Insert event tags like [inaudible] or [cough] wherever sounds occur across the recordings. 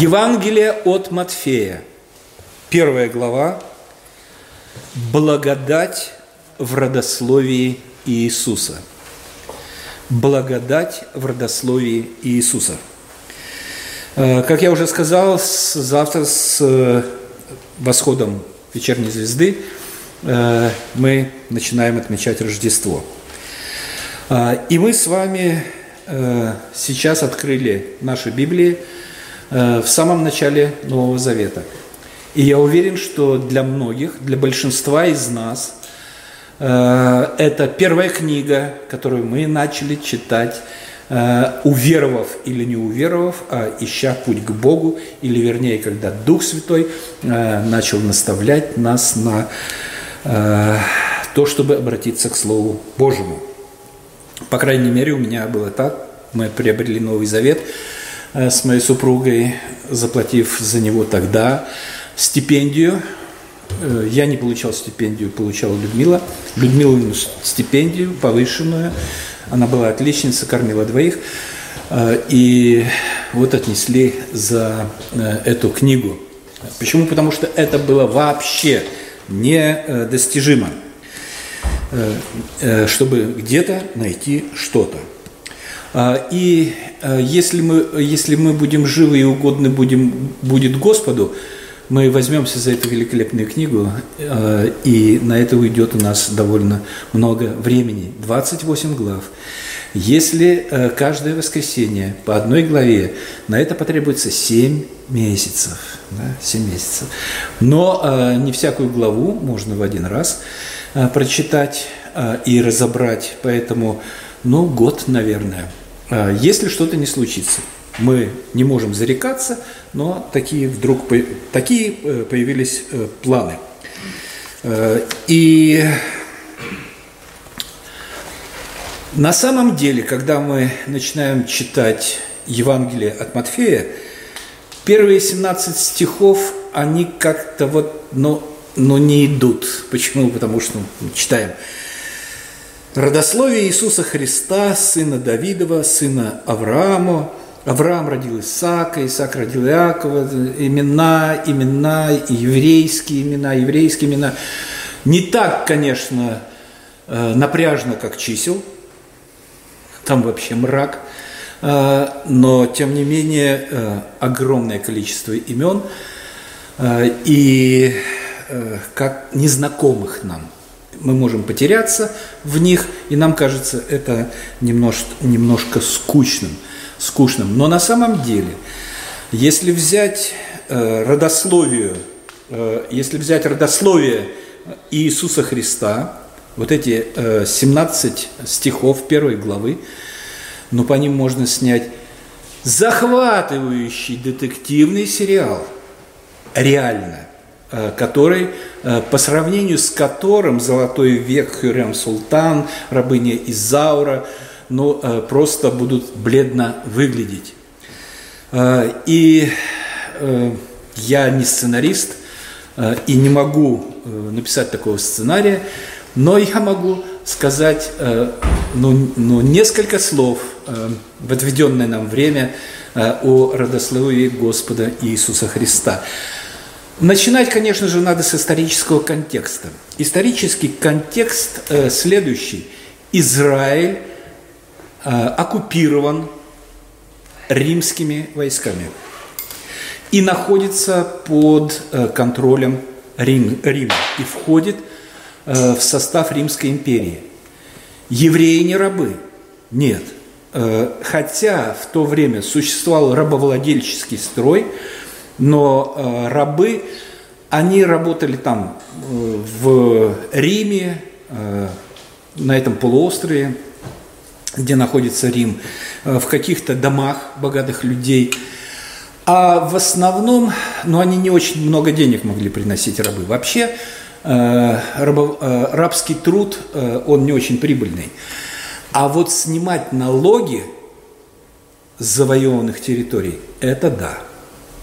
Евангелие от Матфея, первая глава, благодать в родословии Иисуса. Благодать в родословии Иисуса. Э, как я уже сказал, завтра с э, восходом вечерней звезды э, мы начинаем отмечать Рождество. И мы с вами сейчас открыли наши Библии – в самом начале Нового Завета. И я уверен, что для многих, для большинства из нас, э, это первая книга, которую мы начали читать, э, уверовав или не уверовав, а ища путь к Богу, или вернее, когда Дух Святой начал наставлять нас на то, чтобы обратиться к Слову Божьему. По крайней мере, у меня было так. Мы приобрели Новый Завет – Э, с моей супругой, заплатив за него тогда стипендию. Э, я не получал стипендию, получала Людмила. Людмила стипендию повышенную. Она была отличница, кормила двоих. Э, и вот отнесли за эту книгу. Почему? Потому что это было вообще недостижимо, чтобы где-то найти что-то. А, и а, если мы, если мы будем живы и угодны будем, будет Господу, мы возьмемся за эту великолепную книгу, а, и на это уйдет у нас довольно много времени. 28 глав. Если каждое воскресенье по одной главе, на это потребуется 7 месяцев. Да, 7 месяцев. Но не всякую главу можно в один раз прочитать и разобрать, поэтому ну, год, наверное – если что-то не случится. Мы не можем зарекаться, но такие вдруг такие э, появились э, планы. Э, и на самом деле, когда мы начинаем читать Евангелие от Матфея, первые 17 стихов, они как-то вот, ну, ну не идут. Почему? Потому что ну, читаем Родословие Иисуса Христа, сына Давидова, сына Авраама. Авраам родил Исаака, Исаак родил Иакова, имена, имена, еврейские имена, еврейские имена. Не так, конечно, э, напряжно, как чисел, там вообще мрак, э, но, тем не менее, э, огромное количество имен и как незнакомых нам – мы можем потеряться в них, и нам кажется это немножко, немножко скучным, скучным. Но на самом деле, если взять э, родословие, э, если взять родословие Иисуса Христа, вот эти э, 17 стихов первой главы, ну по ним можно снять захватывающий детективный сериал. Реально – который, э, по сравнению с которым золотой век Хюрем Султан, рабыня Изаура, ну, э, просто будут бледно выглядеть. И я не сценарист и не могу написать такого сценария, но я могу сказать ну, ну, несколько слов в отведенное нам время о родословии Господа Иисуса Христа. Начинать, конечно же, надо с исторического контекста. Исторический контекст э, следующий. Израиль э, оккупирован римскими войсками и находится под э, контролем Рим, Рима и входит э, в состав Римской империи. Евреи не рабы, нет. Э, хотя в то время существовал рабовладельческий строй, но э, рабы, они работали там э, в Риме, э, на этом полуострове, где находится Рим, э, в каких-то домах богатых людей. А в основном, ну, они не очень много денег могли приносить рабы. Вообще, э, э, рабский труд, э, он не очень прибыльный. А вот снимать налоги с завоеванных территорий, это да –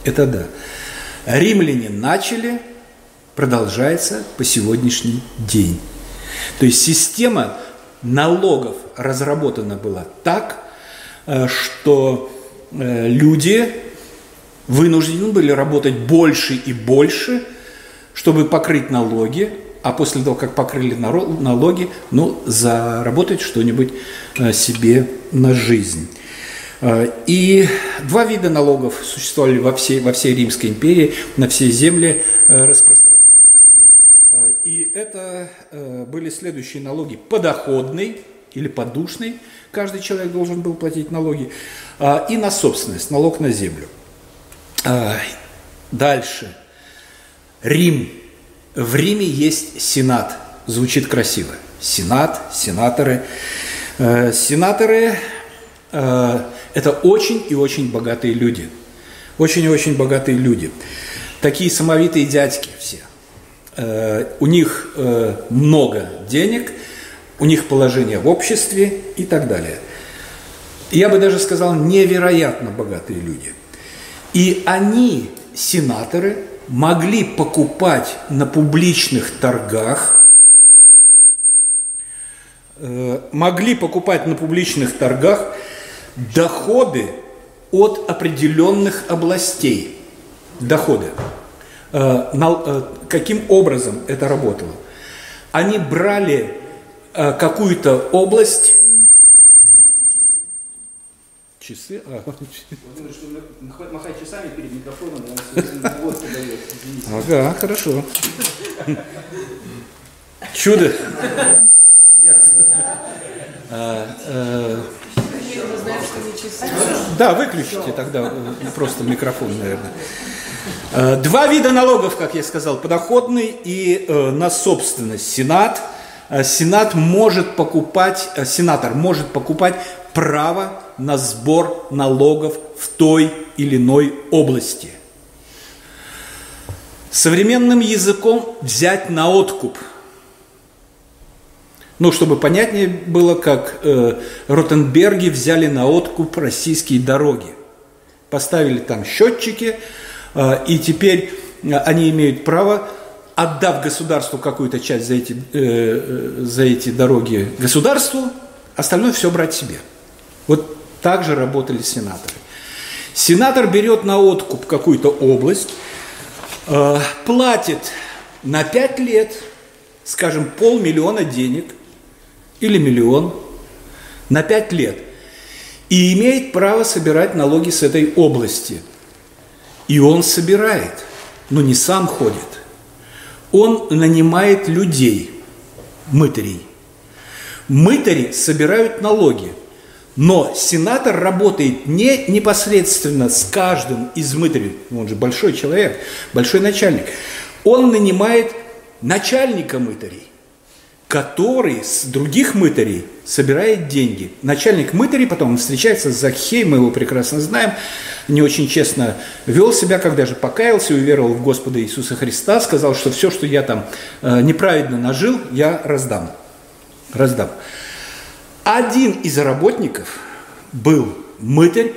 это да. Римляне начали, продолжается по сегодняшний день. То есть система налогов разработана была так, э, что э, люди вынуждены были работать больше и больше, чтобы покрыть налоги, а после того, как покрыли налоги, ну, заработать что-нибудь э, себе на жизнь. Э, и два вида налогов существовали во всей, во всей Римской империи, на всей земле э, распространялись они. И это были следующие налоги. Подоходный или подушный, каждый человек должен был платить налоги, и на собственность, налог на землю. Дальше. Рим в Риме есть Сенат. Звучит красиво. Сенат, сенаторы. Э, сенаторы э, – это очень и очень богатые люди. Очень и очень богатые люди. Такие самовитые дядьки все. Э, у них много денег, у них положение в обществе и так далее. Я бы даже сказал, невероятно богатые люди. И они, сенаторы, могли покупать на публичных торгах, э, могли покупать на публичных торгах доходы от определенных областей. Доходы. Э, э, каким образом это работало? Они брали какую-то область часы. А, Владимир, что махать часами перед микрофоном, вот подает. Ага, хорошо. Чудо. Нет. А, да, выключите тогда э, просто микрофон, наверное. А, два вида налогов, как я сказал, подоходный и э, на собственность. Сенат. Сенат может покупать, э, сенатор может покупать право на сбор налогов в той или иной области. Современным языком взять на откуп. Ну, чтобы понятнее было, как э, Ротенберги взяли на откуп российские дороги. Поставили там счетчики, э, и теперь э, они имеют право, отдав государству какую-то часть за эти, э, э за эти дороги государству, остальное все брать себе. Вот так же работали сенаторы. Сенатор берет на откуп какую-то область, э, платит на 5 лет, скажем, полмиллиона денег или миллион на 5 лет и имеет право собирать налоги с этой области. И он собирает, но не сам ходит. Он нанимает людей, мытарей. Мытари собирают налоги – но сенатор работает не непосредственно с каждым из мытарей, он же большой человек, большой начальник. Он нанимает начальника мытарей, который с других мытарей собирает деньги. Начальник мытарей потом встречается с Захей, мы его прекрасно знаем, не очень честно вел себя, когда же покаялся, уверовал в Господа Иисуса Христа, сказал, что все, что я там э, неправедно нажил, я раздам. Раздам. Один из работников был мытарь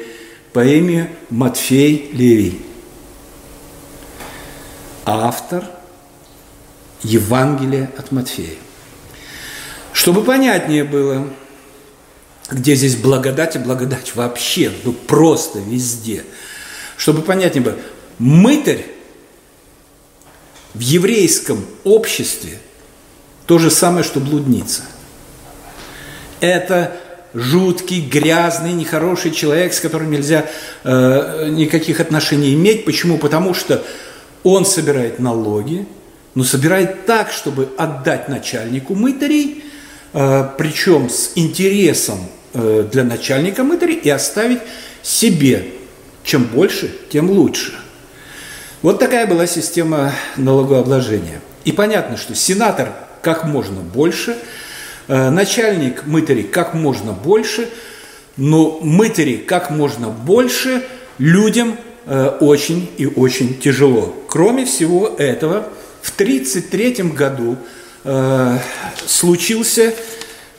по имени Матфей Левий, автор Евангелия от Матфея. Чтобы понятнее было, где здесь благодать и благодать вообще, ну просто везде. Чтобы понятнее было, мытарь в еврейском обществе то же самое, что блудница – это жуткий, грязный, нехороший человек, с которым нельзя э, никаких отношений иметь. Почему? Потому что он собирает налоги, но собирает так, чтобы отдать начальнику мытарей, причем с интересом э, для начальника мытарей и оставить себе. Чем больше, тем лучше. Вот такая была система налогообложения. И понятно, что сенатор как можно больше – Э, начальник мытарей как можно больше, но мытари как можно больше людям э, очень и очень тяжело. Кроме всего этого, в 1933 году Э, случился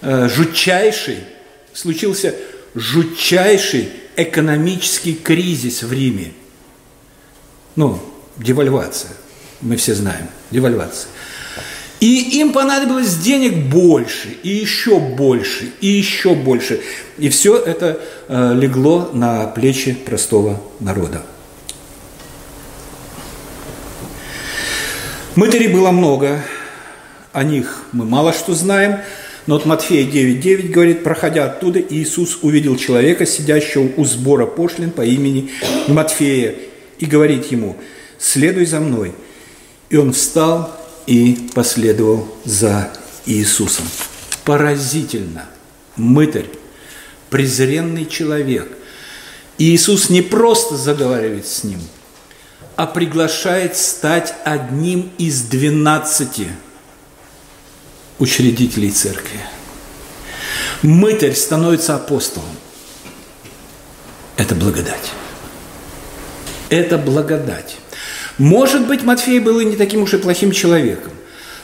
э, жутчайший, случился жутчайший экономический кризис в Риме. Ну, девальвация, мы все знаем, девальвация. И им понадобилось денег больше, и еще больше, и еще больше. И все это э, легло на плечи простого народа. Мытарей было много, о них мы мало что знаем, но вот Матфея 9.9 говорит, проходя оттуда, Иисус увидел человека, сидящего у сбора пошлин по имени Матфея, и говорит ему, следуй за мной. И он встал и последовал за Иисусом. Поразительно. Мытарь, презренный человек. Иисус не просто заговаривает с ним, а приглашает стать одним из двенадцати учредителей церкви. Мытарь становится апостолом. Это благодать. Это благодать. Может быть, Матфей был и не таким уж и плохим человеком.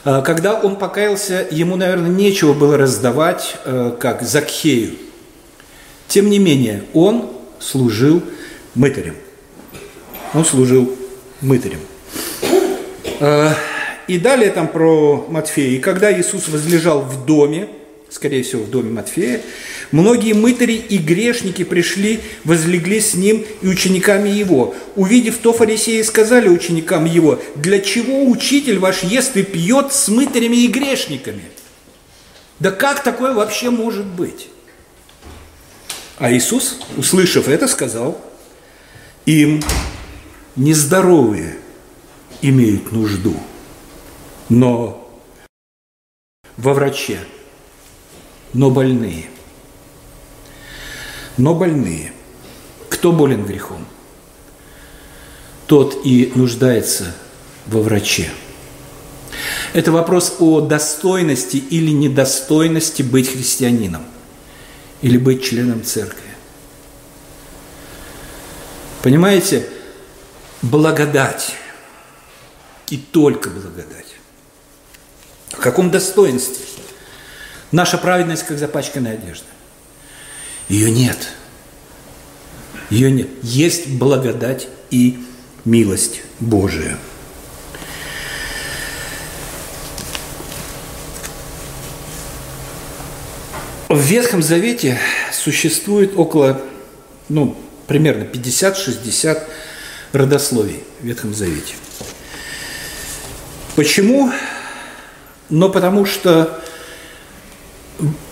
А, когда он покаялся, ему, наверное, нечего было раздавать, э, как Закхею. Тем не менее, он служил мытарем. Он служил мытарем. И далее там про Матфея. И когда Иисус возлежал в доме, скорее всего, в доме Матфея, многие мытари и грешники пришли, возлегли с ним и учениками его. Увидев то, фарисеи сказали ученикам его, для чего учитель ваш ест и пьет с мытарями и грешниками? Да как такое вообще может быть? А Иисус, услышав это, сказал, им нездоровые имеют нужду, но во враче – но больные. Но больные. Кто болен грехом? Тот и нуждается во враче. Это вопрос о достойности или недостойности быть христианином или быть членом церкви. Понимаете, благодать и только благодать. Каком достоинстве? Наша праведность как запачканная одежда. Ее нет. Ее нет. Есть благодать и милость Божия. В Ветхом Завете существует около, ну, примерно 50-60 родословий в Ветхом Завете. Почему? Но потому что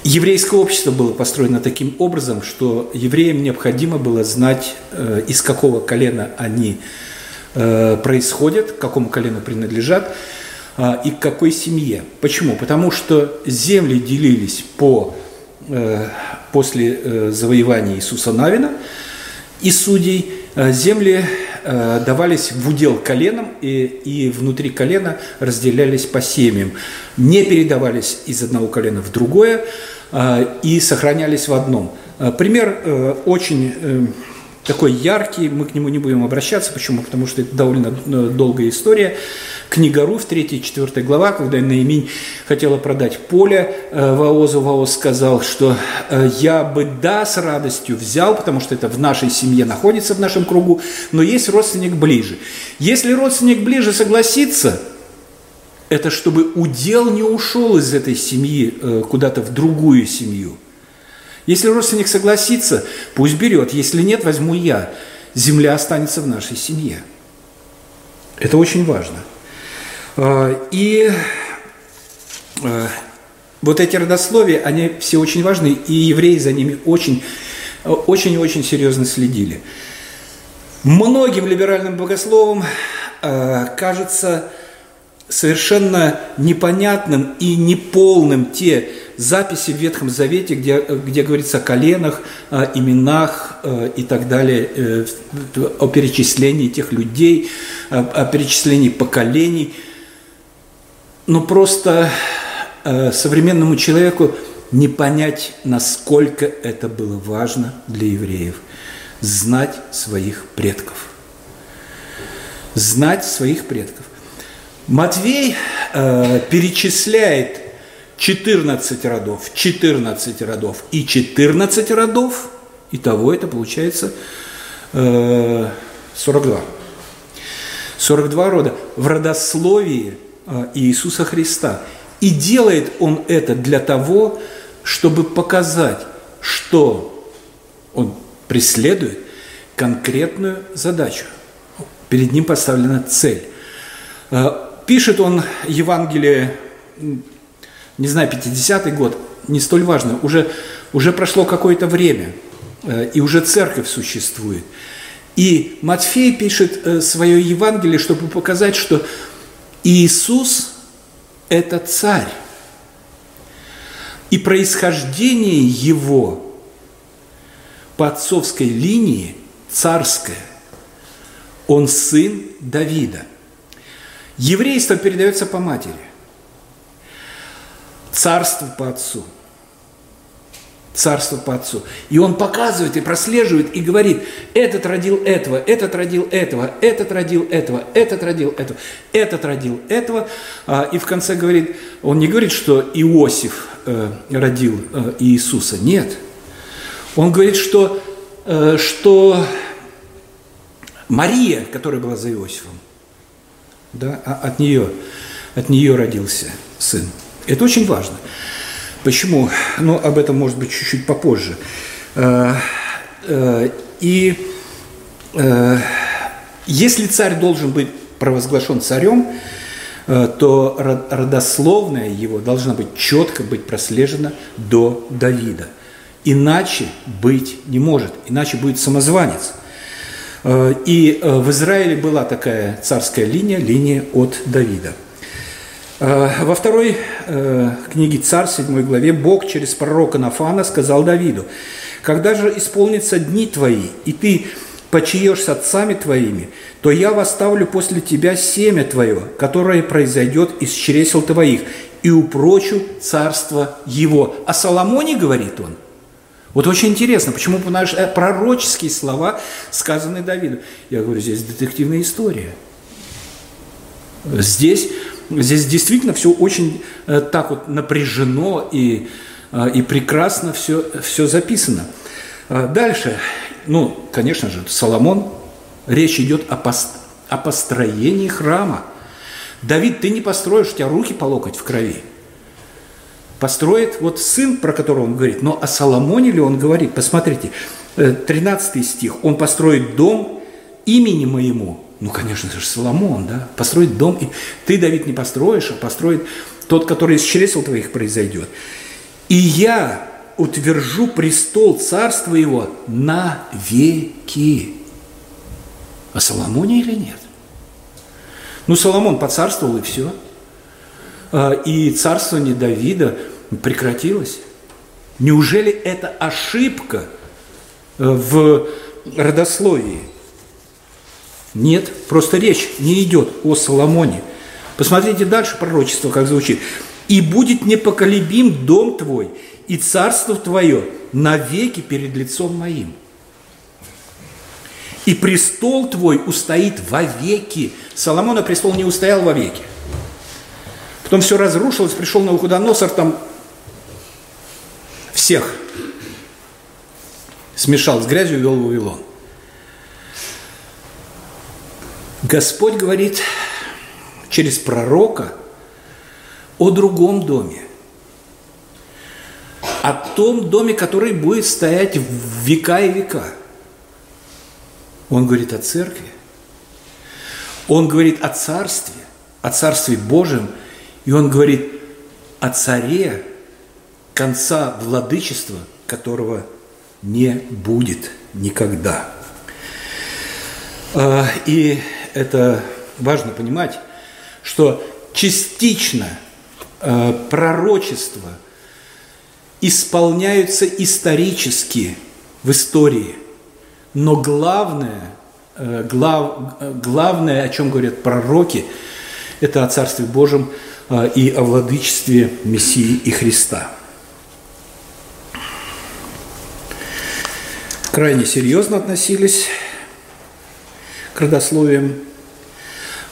Еврейское общество было построено таким образом, что евреям необходимо было знать, э, из какого колена они э, происходят, к какому колену принадлежат э, и к какой семье. Почему? Потому что земли делились по, после завоевания Иисуса Навина и судей, земли давались в удел коленам и, и внутри колена разделялись по семьям. Не передавались из одного колена в другое, а, и сохранялись в одном. А, пример э, очень э, такой яркий, мы к нему не будем обращаться. Почему? Потому что это довольно э, долгая история. Книга Ру в 3-4 глава, когда Наиминь хотела продать поле Ваозу, Ваоз сказал, что я бы да с радостью взял, потому что это в нашей семье находится, в нашем кругу, но есть родственник ближе. Если родственник ближе согласится, это чтобы удел не ушел из этой семьи э, куда-то в другую семью. Если родственник согласится, пусть берет. Если нет, возьму я. Земля останется в нашей семье. Это очень важно. А, и э, вот эти родословия, они все очень важны, и евреи за ними очень, очень и очень серьезно следили. Многим либеральным богословам э, кажется, совершенно непонятным и неполным те записи в Ветхом Завете, где, где говорится о коленах, о именах э, и так далее, э, о перечислении тех людей, о перечислении поколений. Но просто э, современному человеку не понять, насколько это было важно для евреев – знать своих предков. Знать своих предков. Матвей э, перечисляет 14 родов, 14 родов и 14 родов, итого это получается э, 42. 42 рода в родословии Иисуса Христа. И делает он это для того, чтобы показать, что он преследует конкретную задачу. Перед ним поставлена цель. Э, Пишет он Евангелие, не знаю, 50-й год, не столь важно, уже, уже прошло какое-то время, э, и уже церковь существует. И Матфей пишет э, свое Евангелие, чтобы показать, что Иисус – это царь. И происхождение его по отцовской линии царское. Он сын Давида. Еврейство передается по матери. Царство по отцу. Царство по отцу. И он показывает и прослеживает и говорит, этот родил этого, этот родил этого, этот родил этого, этот родил этого, этот родил этого. А, и в конце говорит, он не говорит, что Иосиф э, родил э, Иисуса. Нет. Он говорит, что, э, что Мария, которая была за Иосифом, да, а от нее, от нее родился сын. Это очень важно. Почему? Ну, об этом, может быть, чуть-чуть попозже. Э, э, и э, если царь должен быть провозглашен царем, то родословная его должна быть четко быть прослежена до Давида. Иначе быть не может, иначе будет самозванец – и в Израиле была такая царская линия, линия от Давида. Э, во второй книге «Царь», 7 главе, Бог через пророка Нафана сказал Давиду, «Когда же исполнятся дни твои, и ты почиешь с отцами твоими, то я восставлю после тебя семя твое, которое произойдет из чресел твоих, и упрочу царство его». О Соломоне говорит он – вот очень интересно, почему э, пророческие слова сказаны Давиду. Я говорю, здесь детективная история. Здесь, здесь действительно все очень э, так вот напряжено и, э, и прекрасно все, все записано. Дальше, ну, конечно же, Соломон, речь идет о, пост, о построении храма. Давид, ты не построишь, у тебя руки по локоть в крови построит вот сын, про которого он говорит, но о Соломоне ли он говорит? Посмотрите, 13 э, стих, он построит дом имени моему. Ну, конечно же, Соломон, да, построит дом. И ты, Давид, не построишь, а построит тот, который из чресел твоих произойдет. И я утвержу престол царства его на веки. О Соломоне или нет? Ну, Соломон поцарствовал и все – а, и царствование Давида прекратилось. Неужели это ошибка э, в родословии? Нет, просто речь не идет о Соломоне. Посмотрите дальше пророчество, как звучит. «И будет непоколебим дом твой, и царство твое навеки перед лицом моим. И престол твой устоит вовеки». Соломона престол не устоял вовеки – Потом все разрушилось, пришел Навуходоносор, там всех смешал с грязью вел в Вавилон. Господь говорит через пророка о другом доме. О том доме, который будет стоять в века и века. Он говорит о церкви. Он говорит о царстве, о царстве Божьем – и он говорит о царе, конца владычества, которого не будет никогда. А, и это важно понимать, что частично а, пророчества исполняются исторически в истории, но главное, а, глав, главное, о чем говорят пророки, это о Царстве Божьем – а, и о владычестве Мессии и Христа. Крайне серьезно относились к родословиям.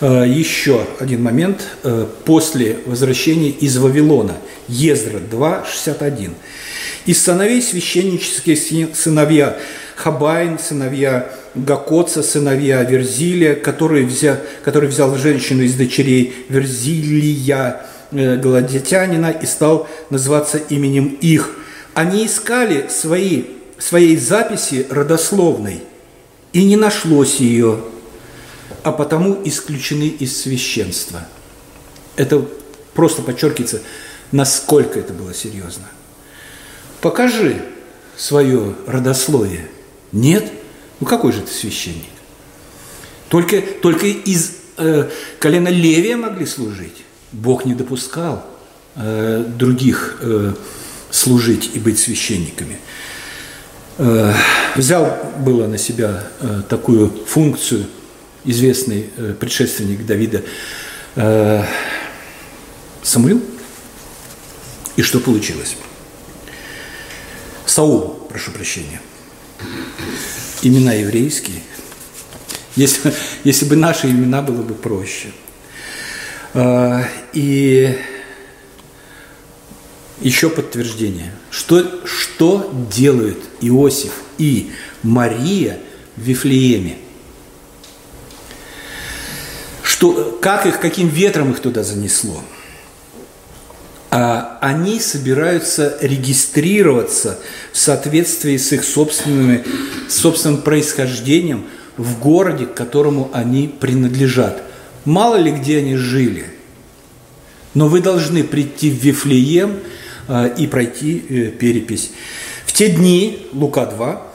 А, еще один момент. А, после возвращения из Вавилона. Ездра 2, 61. Из сыновей священнических сыновья Хабайн, сыновья Гакоца, сыновья Верзилия, который взял, который взял женщину из дочерей Верзилия, э, гладитянина, и стал называться именем их. Они искали свои, своей записи родословной, и не нашлось ее, а потому исключены из священства. Это просто подчеркивается, насколько это было серьезно. Покажи свое родословие. Нет? Ну какой же ты священник? Только, только из э, колена Левия могли служить. Бог не допускал э, других э, служить и быть священниками. Э, взял было на себя э, такую функцию известный э, предшественник Давида э, Самуил. И что получилось? Саул, прошу прощения. Имена еврейские. Если, если бы наши имена было бы проще. Э, и еще подтверждение. Что, что делают Иосиф и Мария в Вифлееме? Что, как их, каким ветром их туда занесло? А они собираются регистрироваться в соответствии с их собственными, собственным происхождением в городе, к которому они принадлежат. Мало ли где они жили, но вы должны прийти в Вифлеем – Э, и пройти э, перепись. В те дни, Лука 2, в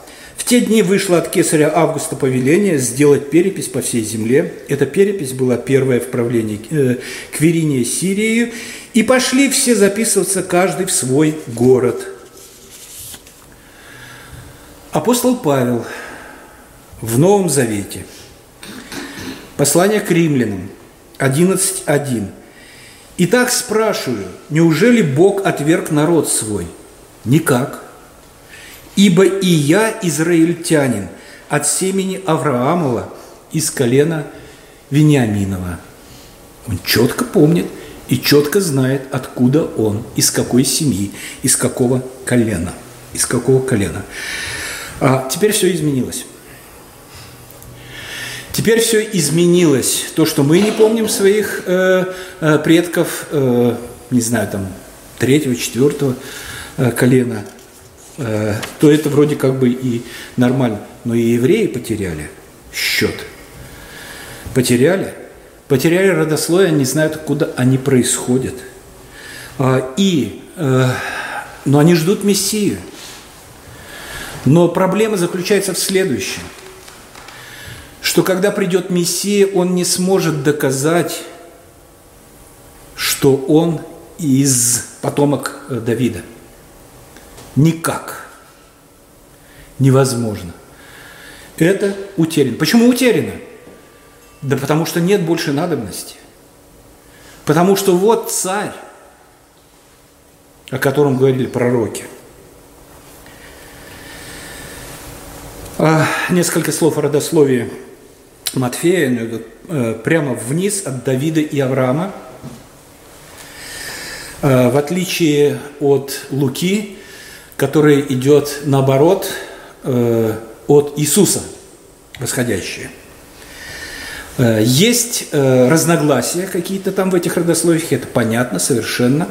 те дни вышло от кесаря Августа повеление сделать перепись по всей земле. Эта перепись была первая в правлении э, Квериния Сирии. И пошли все записываться, каждый в свой город. Апостол Павел в Новом Завете. Послание к римлянам 11.1. Итак, спрашиваю, неужели Бог отверг народ свой? Никак. Ибо и я израильтянин от семени Авраамова из колена Вениаминова. Он четко помнит и четко знает, откуда он, из какой семьи, из какого колена. Из какого колена. А теперь все изменилось. Теперь все изменилось. То, что мы не помним своих э, э, предков, э, не знаю, там, третьего, четвертого э, колена, то это вроде как бы и нормально. Но и евреи потеряли счет. Потеряли. Потеряли родословие, они знают, откуда они происходят. А, и, э, но они ждут Мессию. Но проблема заключается в следующем – что когда придет Мессия, он не сможет доказать, что он из потомок э, Давида. Никак. Невозможно. Это утеряно. Почему утеряно? Да потому что нет больше надобности. Потому что вот царь, о котором говорили пророки. А, несколько слов о родословии Матфея, э, прямо вниз от Давида и Авраама. Э, в отличие от Луки, который идет наоборот э, от Иисуса, восходящее. Есть разногласия какие-то там в этих родословиях, это понятно совершенно.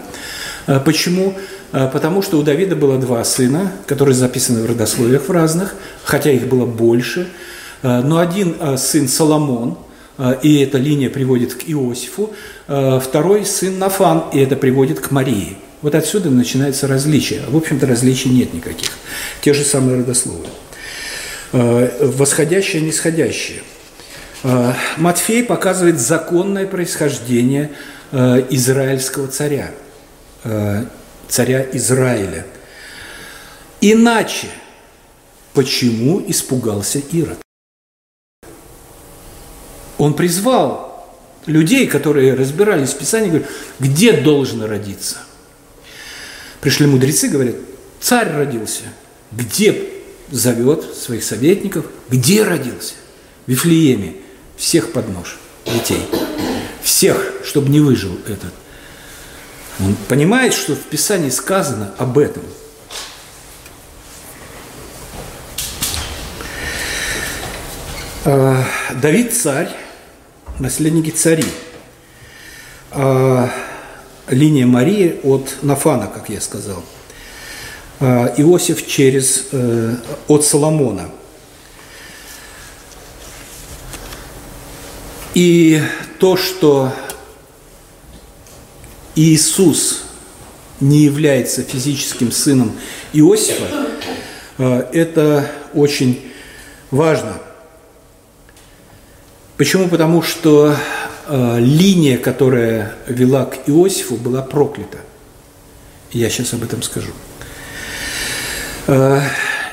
Почему? Потому что у Давида было два сына, которые записаны в родословиях в разных, хотя их было больше – Э, но один э, сын Соломон, э, и эта линия приводит к Иосифу, второй сын Нафан, и это приводит к Марии. Вот отсюда начинается различие. В общем-то, различий нет никаких. Те же самые родословы. Восходящее, нисходящее. Матфей показывает законное происхождение израильского царя, царя Израиля. Иначе, почему испугался Ирод? Он призвал людей, которые разбирались в Писании, говорят, где должен родиться. Пришли мудрецы, говорят, царь родился. Где зовет своих советников? Где родился? В Вифлееме. Всех под нож детей. Всех, чтобы не выжил этот. Он понимает, что в Писании сказано об этом. А, Давид царь, наследники цари. Линия Марии от Нафана, как я сказал. А, Иосиф через, э, от Соломона. И то, что Иисус не является физическим сыном Иосифа, э, это очень важно. Почему? Потому что линия, которая вела к Иосифу, была проклята. Я сейчас об этом скажу. Э,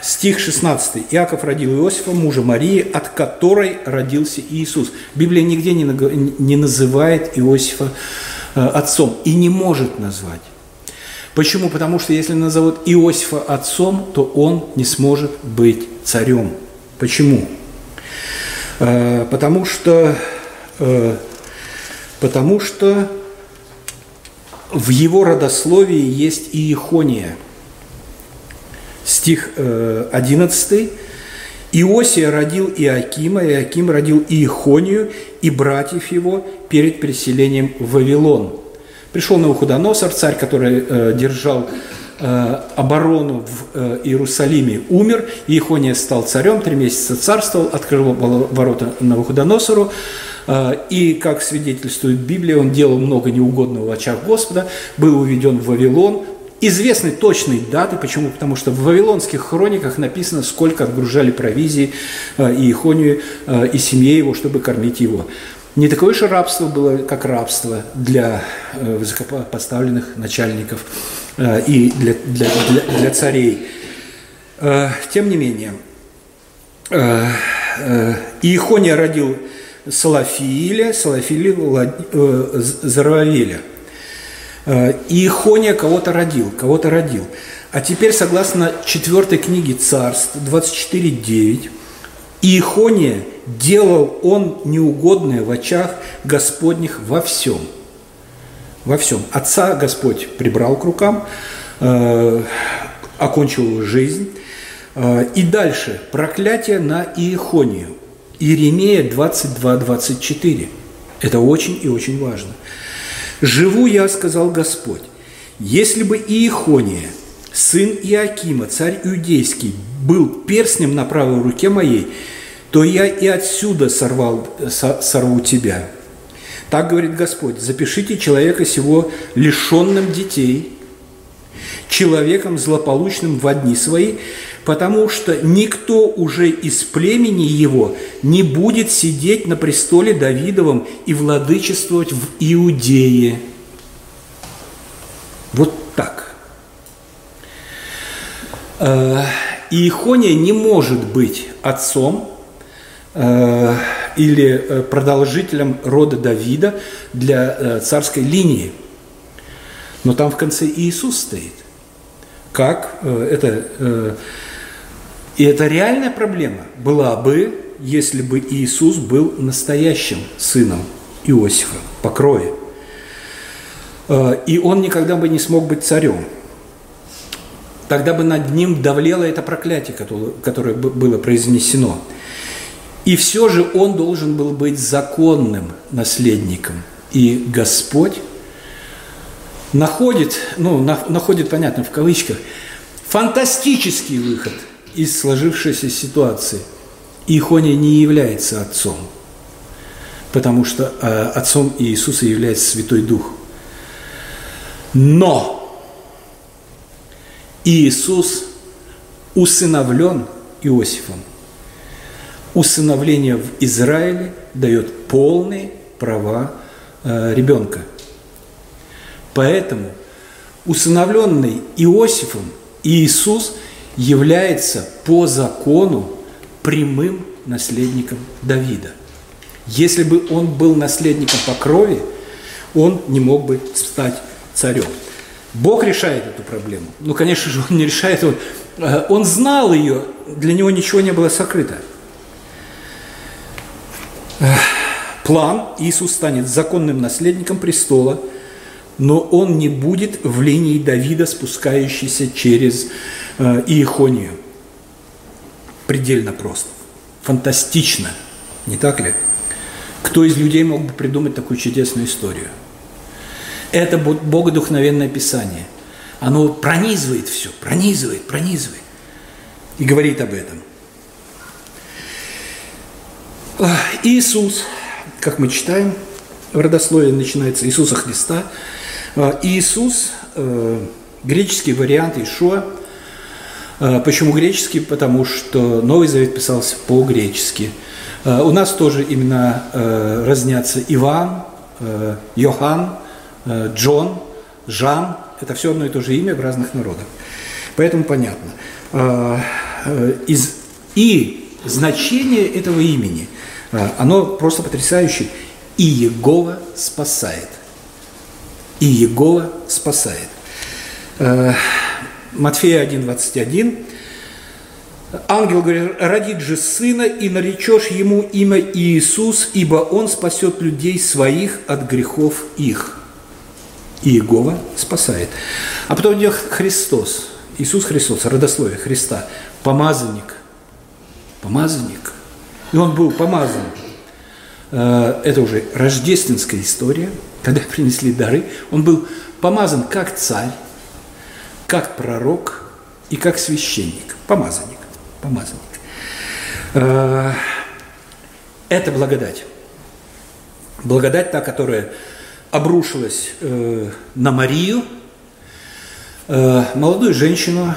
стих 16. Иаков родил Иосифа, мужа Марии, от которой родился Иисус. Библия нигде не, называет Иосифа э, отцом и не может назвать. Почему? Потому что если назовут Иосифа отцом, то он не сможет быть царем. Почему? Э, потому что, э, потому что в его родословии есть Иехония – стих 11. Э, Иосия родил Иакима, Иаким родил Иехонию и братьев его перед переселением в Вавилон. Пришел Навуходоносор, царь, который э, держал э, оборону в э, Иерусалиме, умер. Иехония стал царем, три месяца царствовал, открыл ворота Навуходоносору. Э, и, как свидетельствует Библия, он делал много неугодного в очах Господа, был уведен в Вавилон, Известны точные даты, почему? Потому что в вавилонских хрониках написано, сколько отгружали провизии э, и Ихонию, э, и семье его, чтобы кормить его. Не такое же рабство было, как рабство для э, высокопоставленных начальников и для, для, для, для царей. Тем не менее, Иехония родил Салафииля, Салафииля Зарававеля – Э, и Ихония кого-то родил, кого-то родил. А теперь, согласно четвертой книге Царств 24.9, Иехония делал он неугодное в очах Господних во всем. Во всем. Отца Господь прибрал к рукам, э, окончил жизнь. Э, и дальше. Проклятие на Иехонию. Иеремия 22.24. Это очень и очень важно. «Живу я, — сказал Господь, — если бы Иехония, сын Иакима, царь Иудейский, был перстнем на правой руке моей, то я и отсюда сорвал, сорву тебя». Так говорит Господь, запишите человека сего лишенным детей, человеком злополучным в одни свои, потому что никто уже из племени его не будет сидеть на престоле Давидовом и владычествовать в Иудее. Вот так. Э, Иехония не может быть отцом э, или э, продолжителем рода Давида для царской линии. Но там в конце Иисус стоит. Как это и это реальная проблема была бы, если бы Иисус был настоящим сыном Иосифа по крови. Э, и он никогда бы не смог быть царем. Тогда бы над ним давлело это проклятие, которое было произнесено. И все же он должен был быть законным наследником. И Господь находит, ну, находит, понятно, в кавычках, фантастический выход – из сложившейся ситуации. Ихония не является отцом, потому что э, отцом Иисуса является Святой Дух. Но Иисус усыновлен Иосифом. Усыновление в Израиле дает полные права э, ребенка. Поэтому усыновленный Иосифом Иисус – является по закону прямым наследником Давида. Если бы он был наследником по крови, он не мог бы стать царем. Бог решает эту проблему. Ну, конечно же, он не решает. Он, э, он знал ее, для него ничего не было сокрыто. План, Иисус станет законным наследником престола, но он не будет в линии Давида, спускающейся через э, Иехонию. Предельно просто. Фантастично. Не так ли? Кто из людей мог бы придумать такую чудесную историю? Это богодухновенное Писание. Оно пронизывает все, пронизывает, пронизывает. И говорит об этом. Иисус, как мы читаем, в родословии начинается Иисуса Христа. А, Иисус, э, греческий вариант Ишуа. А, почему греческий? Потому что Новый Завет писался по-гречески. А, у нас тоже именно э, разнятся Иван, э, Йохан, Джон, Жан. Это все одно и то же имя в разных народах. Поэтому понятно. И значение этого имени, оно просто потрясающее. И Егова спасает. И Егова спасает. Э, Матфея 1,21. Ангел говорит, родит же сына, и наречешь ему имя Иисус, ибо он спасет людей своих от грехов их. И Иегова спасает. А потом идет Христос, Иисус Христос, родословие Христа, помазанник. Помазанник. И он был помазан Э, это уже рождественская история, когда [laughs] принесли дары. Он был помазан как царь, как пророк и как священник. Помазанник. Помазанник. Э, это благодать. Благодать та, которая обрушилась э, на Марию, молодую женщину,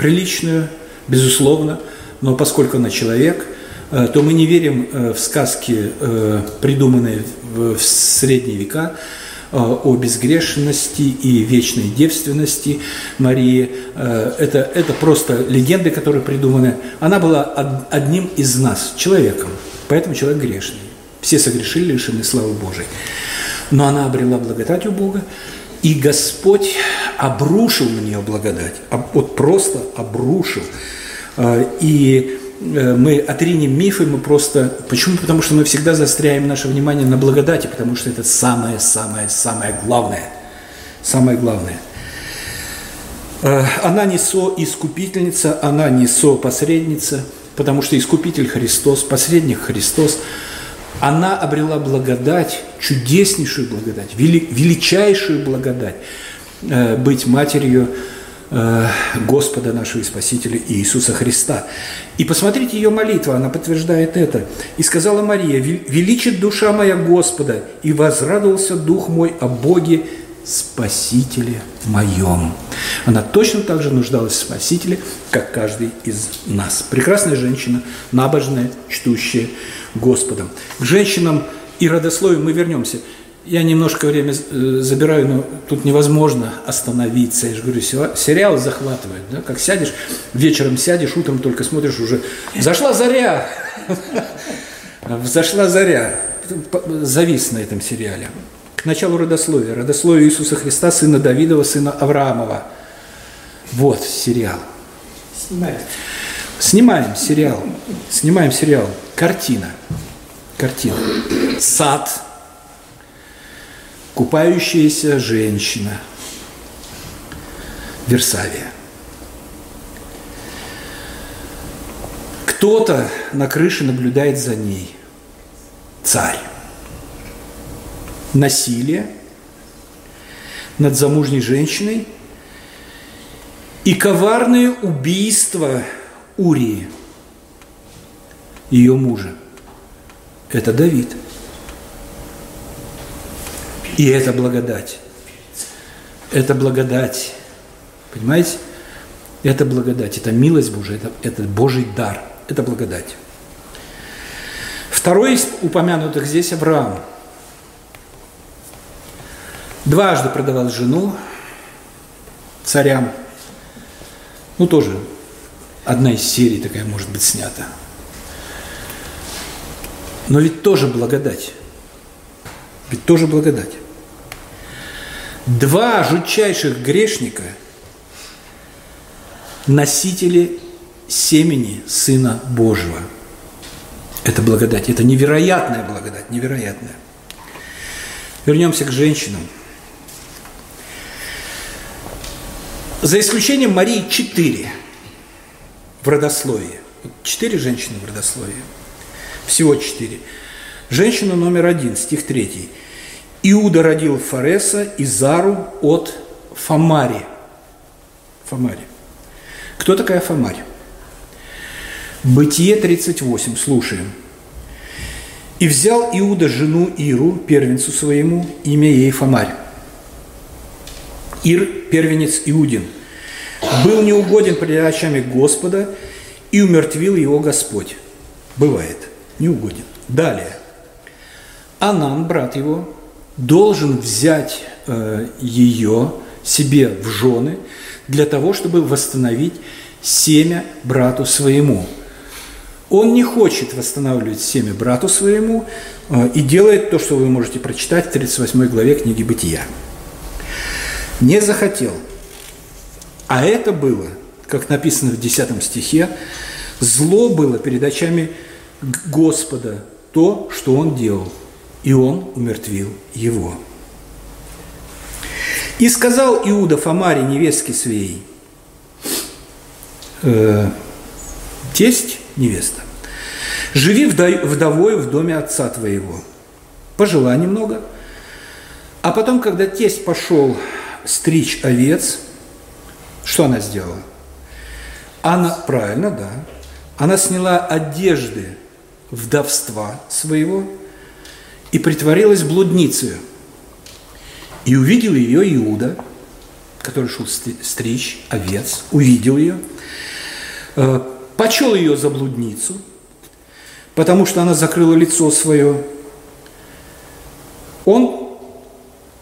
приличную, безусловно, но поскольку она человек – Э, то мы не верим э, в сказки, э, придуманные в средние века, о безгрешности и вечной девственности Марии. Это, это просто легенды, которые придуманы. Она была одним из нас, человеком, поэтому человек грешный. Все согрешили, лишены славы Божией. Но она обрела благодать у Бога, и Господь обрушил на нее благодать. Вот просто обрушил. И Э, мы отринем мифы, мы просто... Почему? Потому что мы всегда застряем наше внимание на благодати, потому что это самое-самое-самое главное. Самое главное. Э, она не со-искупительница, она не со-посредница, потому что искупитель Христос, посредник Христос. Она обрела благодать, чудеснейшую благодать, величайшую благодать, э, быть матерью Э, Господа нашего Спасителя Иисуса Христа. И посмотрите ее молитву, она подтверждает это. «И сказала Мария, величит душа моя Господа, и возрадовался дух мой о Боге, Спасителе моем». Она точно так же нуждалась в Спасителе, как каждый из нас. Прекрасная женщина, набожная, чтущая Господом. К женщинам и родословию мы вернемся – я немножко время э, забираю, но тут невозможно остановиться. Я же говорю, сериал захватывает, да? Как сядешь, вечером сядешь, утром только смотришь уже. Зашла заря! [laughs] Зашла заря. Завис на этом сериале. К началу родословия. Родословие Иисуса Христа, сына Давидова, сына Авраамова. Вот сериал. Снимаем. Снимаем сериал. Снимаем сериал. Картина. Картина. Сад Купающаяся женщина. Версавия. Кто-то на крыше наблюдает за ней. Царь. Насилие над замужней женщиной и коварное убийство Урии, ее мужа. Это Давид – и это благодать. Это благодать. Понимаете? Это благодать, это милость Божия, это, это Божий дар, это благодать. Второй из упомянутых здесь Авраам. Дважды продавал жену царям. Ну, тоже одна из серий такая может быть снята. Но ведь тоже благодать. Ведь тоже благодать. Два жутчайших грешника – носители семени Сына Божьего. Это благодать, это невероятная благодать, невероятная. Вернемся к женщинам. За исключением Марии четыре в родословии. Четыре женщины в родословии. Всего четыре. Женщина номер один, стих третий – Иуда родил Фареса и Зару от Фамари. Фамари. Кто такая Фамарь? Бытие 38, слушаем. И взял Иуда жену Иру, первенцу своему, имя ей Фомарь. Ир – первенец Иудин. Был неугоден пред очами Господа, и умертвил его Господь. Бывает, неугоден. Далее. Анан, брат его, должен взять э, ее себе в жены для того, чтобы восстановить семя брату своему. Он не хочет восстанавливать семя брату своему э, и делает то, что вы можете прочитать в 38 главе книги «Бытия». Не захотел. А это было, как написано в 10 стихе, зло было перед очами Господа то, что он делал, и он умертвил его. И сказал Иуда Фомаре, невестке своей, э, тесть, невеста, живи вдовой в доме отца твоего, пожила немного, а потом, когда тесть пошел стричь овец, что она сделала? Она, правильно, да, она сняла одежды вдовства своего и притворилась блудницей. И увидел ее Иуда, который шел стричь овец, увидел ее, э, почел ее за блудницу, потому что она закрыла лицо свое. Он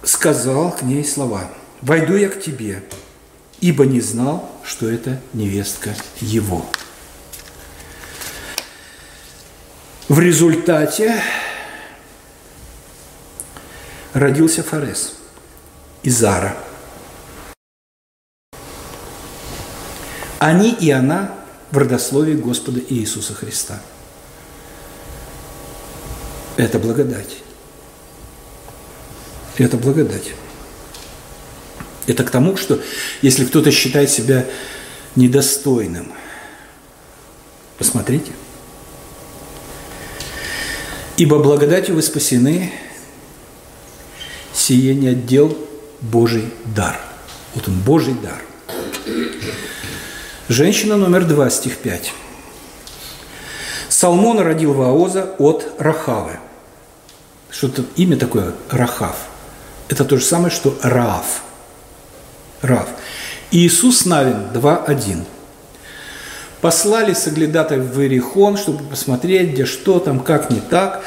сказал к ней слова, «Войду я к тебе, ибо не знал, что это невестка его». В результате родился Фарес и Зара. Они и она в родословии Господа Иисуса Христа. Это благодать. Это благодать. Это к тому, что если кто-то считает себя недостойным, посмотрите – Ибо благодатью вы спасены, сие не отдел Божий дар. Вот он, Божий дар. Женщина номер два, стих 5. Салмон родил Ваоза от Рахавы. Что-то имя такое Рахав. Это то же самое, что Раав. Рав. Иисус Навин 2.1. Послали соглядатаев в Иерихон, чтобы посмотреть, где что там, как не так.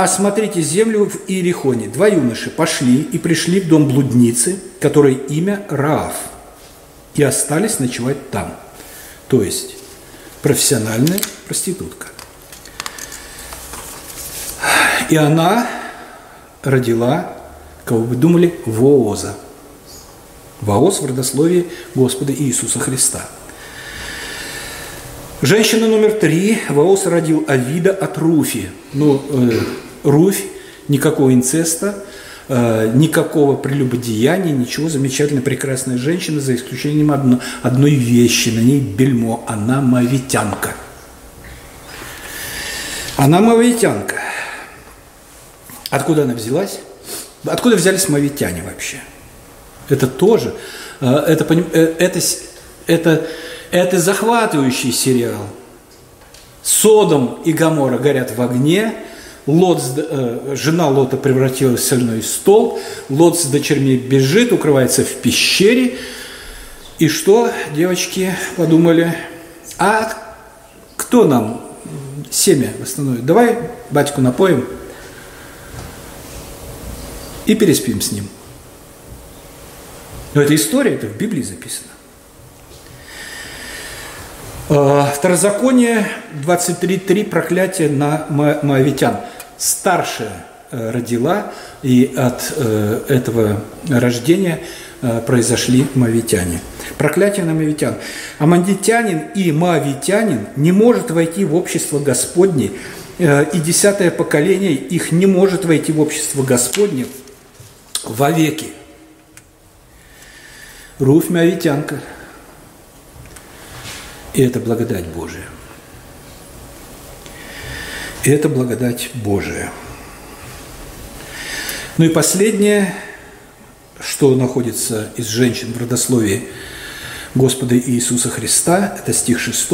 Осмотрите землю в Иерихоне. Два юноши пошли и пришли в дом блудницы, которой имя Раав, и остались ночевать там. То есть профессиональная проститутка. И она родила, кого вы думали, Вооза. Вооз в родословии Господа Иисуса Христа – Женщина номер три. Ваос родил Авида от Руфи. Ну, э, Руфь, никакого инцеста, э, никакого прелюбодеяния, ничего. Замечательная, прекрасная женщина, за исключением одно, одной вещи. На ней бельмо. Она мавитянка. Она мавитянка. Откуда она взялась? Откуда взялись мавитяне вообще? Это тоже, э, это, э, это, это это захватывающий сериал. Содом и Гамора горят в огне, Лот, э, жена Лота превратилась в соляной стол, Лот с дочерьми бежит, укрывается в пещере. И что девочки подумали? А кто нам семя восстановит? Давай батьку напоим и переспим с ним. Но эта история, это в Библии записано. Э, второзаконие 23.3 проклятие на моавитян. Старшая э, родила, и от э, этого рождения произошли моавитяне. Проклятие на моавитян. Амандитянин и моавитянин не может войти в общество Господне, и десятое поколение их не может войти в общество Господне вовеки. Руфь моавитянка – и это благодать Божия. И это благодать Божия. Ну и последнее, что находится из женщин в родословии Господа Иисуса Христа, это стих 6.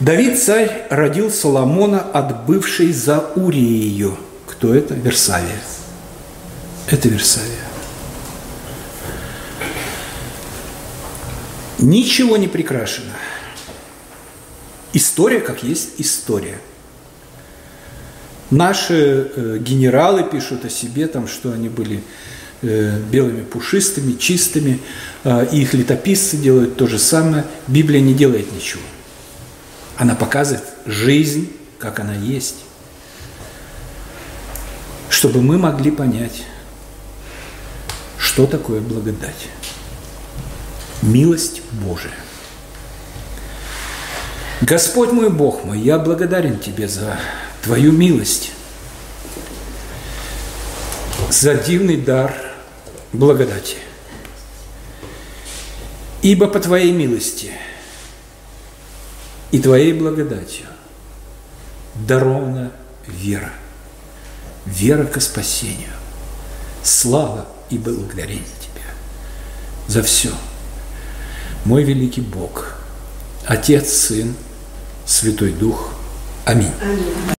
Давид царь родил Соломона от бывшей за Уриею. Кто это? Версавия. Это Версавия. Ничего не прикрашено. История как есть история. Наши э, генералы пишут о себе, там, что они были э, белыми пушистыми, чистыми, э, и их летописцы делают то же самое. Библия не делает ничего. Она показывает жизнь, как она есть, чтобы мы могли понять, что такое благодать. Милость Божия. Господь мой Бог мой, я благодарен Тебе за Твою милость, за дивный дар благодати. Ибо по Твоей милости и Твоей благодатью дарована вера, вера к спасению, слава и благодарение Тебе за все. Мой великий Бог, Отец, Сын, Святой Дух. Аминь. Аминь.